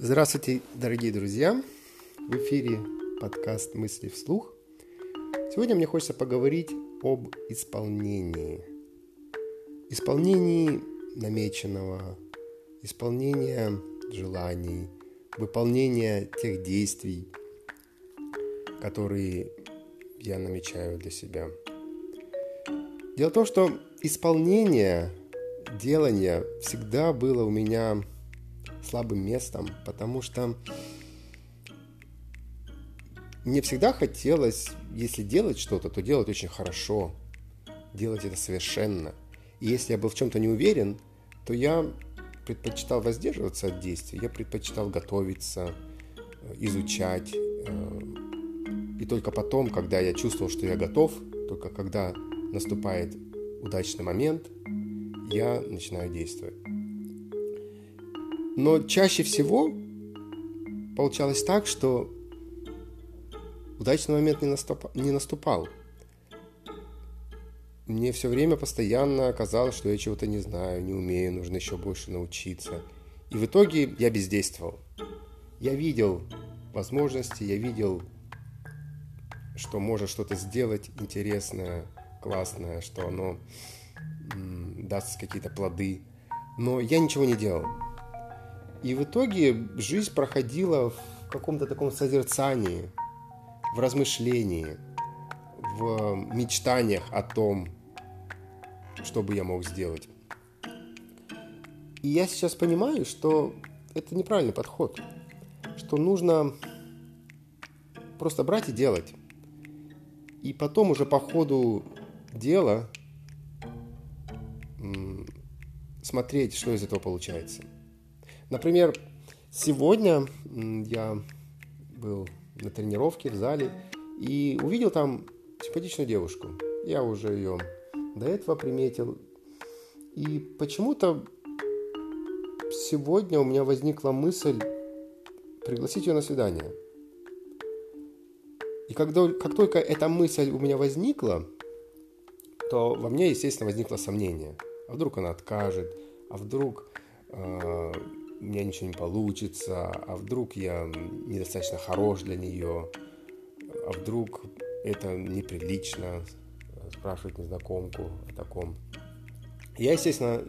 Здравствуйте, дорогие друзья! В эфире подкаст «Мысли вслух». Сегодня мне хочется поговорить об исполнении. Исполнении намеченного, исполнения желаний, выполнения тех действий, которые я намечаю для себя. Дело в том, что исполнение, делание всегда было у меня слабым местом, потому что мне всегда хотелось, если делать что-то, то делать очень хорошо, делать это совершенно. И если я был в чем-то не уверен, то я предпочитал воздерживаться от действий, я предпочитал готовиться, э, изучать. Э, и только потом, когда я чувствовал, что я готов, только когда наступает удачный момент, я начинаю действовать. Но чаще всего получалось так, что удачный момент не, наступ... не наступал. Мне все время постоянно казалось, что я чего-то не знаю, не умею, нужно еще больше научиться. И в итоге я бездействовал. Я видел возможности, я видел, что может что-то сделать интересное, классное, что оно даст какие-то плоды. Но я ничего не делал. И в итоге жизнь проходила в каком-то таком созерцании, в размышлении, в мечтаниях о том, что бы я мог сделать. И я сейчас понимаю, что это неправильный подход, что нужно просто брать и делать. И потом уже по ходу дела смотреть, что из этого получается – Например, сегодня я был на тренировке в зале и увидел там симпатичную девушку. Я уже ее до этого приметил. И почему-то сегодня у меня возникла мысль пригласить ее на свидание. И когда, как только эта мысль у меня возникла, то во мне, естественно, возникло сомнение. А вдруг она откажет? А вдруг э, у меня ничего не получится, а вдруг я недостаточно хорош для нее, а вдруг это неприлично спрашивать незнакомку о таком. Я, естественно,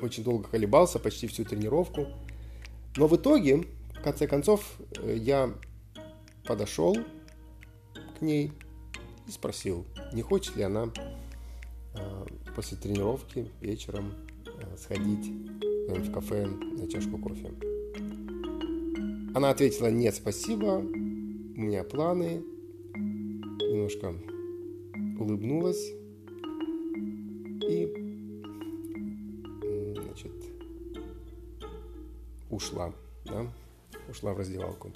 очень долго колебался, почти всю тренировку, но в итоге, в конце концов, я подошел к ней и спросил, не хочет ли она а, после тренировки вечером а, в кафе на чашку кофе. Она ответила, нет, спасибо, у меня планы. Немножко улыбнулась и значит, ушла, да, ушла в раздевалку.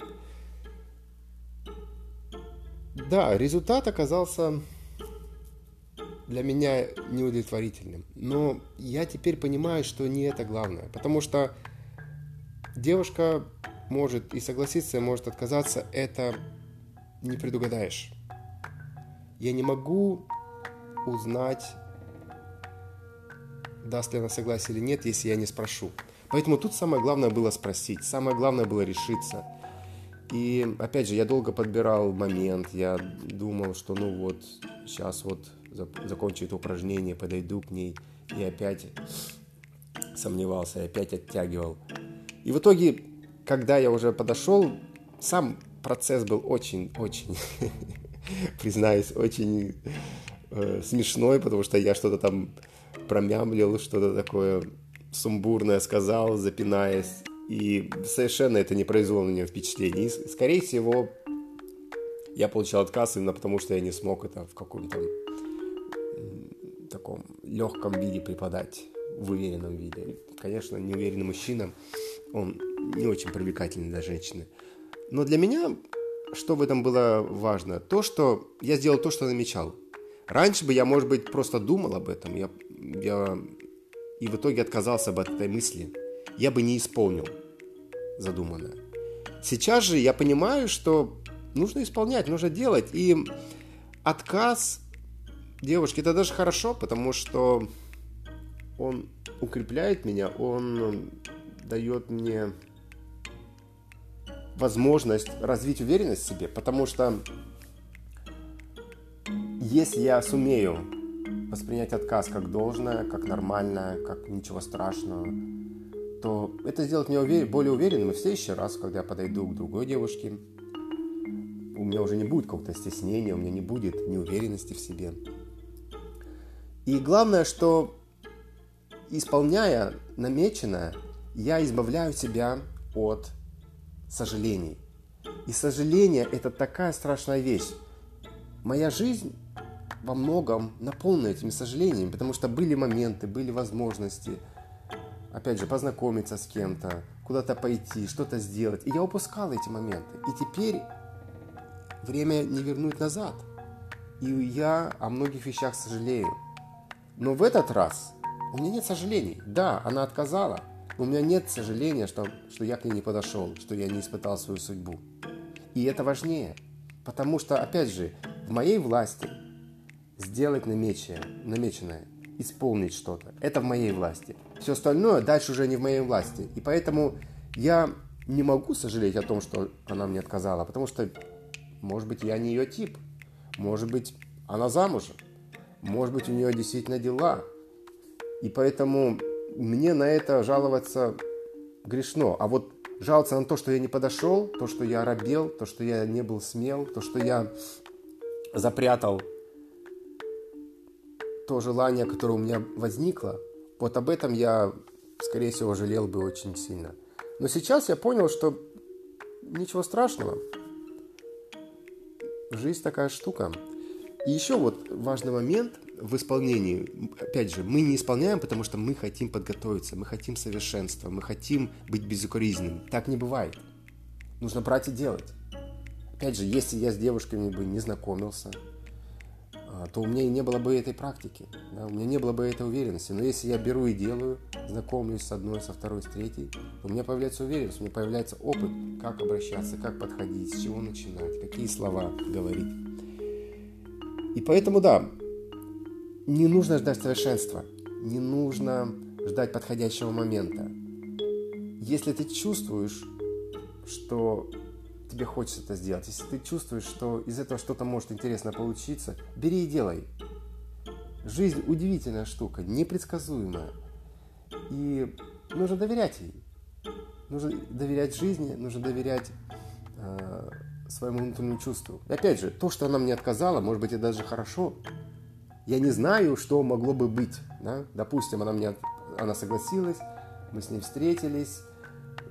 Да, результат оказался для меня неудовлетворительным. Но я теперь понимаю, что не это главное. Потому что девушка может и согласиться, и может отказаться. Это не предугадаешь. Я не могу узнать, даст ли она согласие или нет, если я не спрошу. Поэтому тут самое главное было спросить, самое главное было решиться. И опять же, я долго подбирал момент, я думал, что ну вот, сейчас вот закончу это упражнение, подойду к ней и опять сомневался, и опять оттягивал. И в итоге, когда я уже подошел, сам процесс был очень-очень, признаюсь, очень э, смешной, потому что я что-то там промямлил, что-то такое сумбурное сказал, запинаясь. И совершенно это не произвело на нее впечатления. И, скорее всего, я получил отказ именно потому, что я не смог это в каком-то таком легком виде преподать, в уверенном виде. Конечно, неуверенный мужчина, он не очень привлекательный для женщины. Но для меня, что в этом было важно? То, что я сделал то, что намечал. Раньше бы я, может быть, просто думал об этом, я, я и в итоге отказался бы от этой мысли. Я бы не исполнил задуманное. Сейчас же я понимаю, что нужно исполнять, нужно делать. И отказ девушки, это даже хорошо, потому что он укрепляет меня, он дает мне возможность развить уверенность в себе, потому что если я сумею воспринять отказ как должное, как нормальное, как ничего страшного, то это сделает меня более уверенным. И в следующий раз, когда я подойду к другой девушке, у меня уже не будет какого-то стеснения, у меня не будет неуверенности в себе. И главное, что исполняя намеченное, я избавляю себя от сожалений. И сожаление – это такая страшная вещь. Моя жизнь во многом наполнена этими сожалениями, потому что были моменты, были возможности, опять же, познакомиться с кем-то, куда-то пойти, что-то сделать. И я упускал эти моменты. И теперь время не вернуть назад. И я о многих вещах сожалею. Но в этот раз у меня нет сожалений. Да, она отказала, но у меня нет сожаления, что, что я к ней не подошел, что я не испытал свою судьбу. И это важнее. Потому что, опять же, в моей власти сделать намеченное, намеченное исполнить что-то. Это в моей власти. Все остальное дальше уже не в моей власти. И поэтому я не могу сожалеть о том, что она мне отказала, потому что, может быть, я не ее тип. Может быть, она замужем. Может быть, у нее действительно дела. И поэтому мне на это жаловаться грешно. А вот жаловаться на то, что я не подошел, то, что я оробел, то, что я не был смел, то, что я запрятал то желание, которое у меня возникло, вот об этом я, скорее всего, жалел бы очень сильно. Но сейчас я понял, что ничего страшного. Жизнь такая штука. И еще вот важный момент в исполнении. Опять же, мы не исполняем, потому что мы хотим подготовиться, мы хотим совершенства, мы хотим быть безукоризненным. Так не бывает. Нужно брать и делать. Опять же, если я с девушками бы не знакомился, то у меня и не было бы этой практики, да, у меня не было бы этой уверенности. Но если я беру и делаю, знакомлюсь с одной, со второй, с третьей, у меня появляется уверенность, у меня появляется опыт, как обращаться, как подходить, с чего начинать, какие слова говорить. И поэтому, да, не нужно ждать совершенства, не нужно ждать подходящего момента. Если ты чувствуешь, что тебе хочется это сделать, если ты чувствуешь, что из этого что-то может интересно получиться, бери и делай. Жизнь удивительная штука, непредсказуемая. И нужно доверять ей. Нужно доверять жизни, нужно доверять э, своему внутреннему чувству. И опять же, то, что она мне отказала, может быть, и даже хорошо. Я не знаю, что могло бы быть. Да? Допустим, она, мне, она согласилась, мы с ней встретились,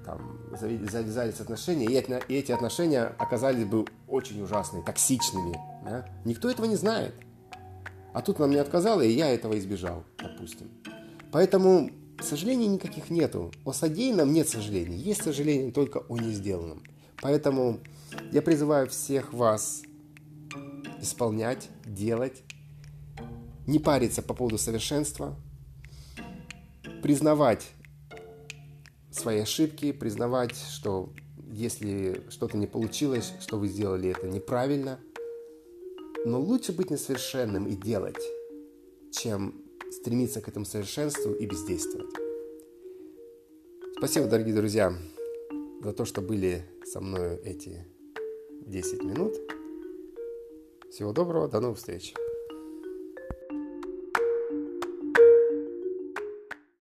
там, завязались отношения, и эти отношения оказались бы очень ужасными, токсичными. Да? Никто этого не знает. А тут она мне отказала, и я этого избежал, допустим. Поэтому сожалений никаких нету. О содеянном нет сожалений. Есть сожаление только о не сделанном. Поэтому я призываю всех вас исполнять, делать, не париться по поводу совершенства, признавать свои ошибки, признавать, что если что-то не получилось, что вы сделали это неправильно. Но лучше быть несовершенным и делать, чем стремиться к этому совершенству и бездействовать. Спасибо, дорогие друзья, за то, что были со мной эти 10 минут. Всего доброго, до новых встреч.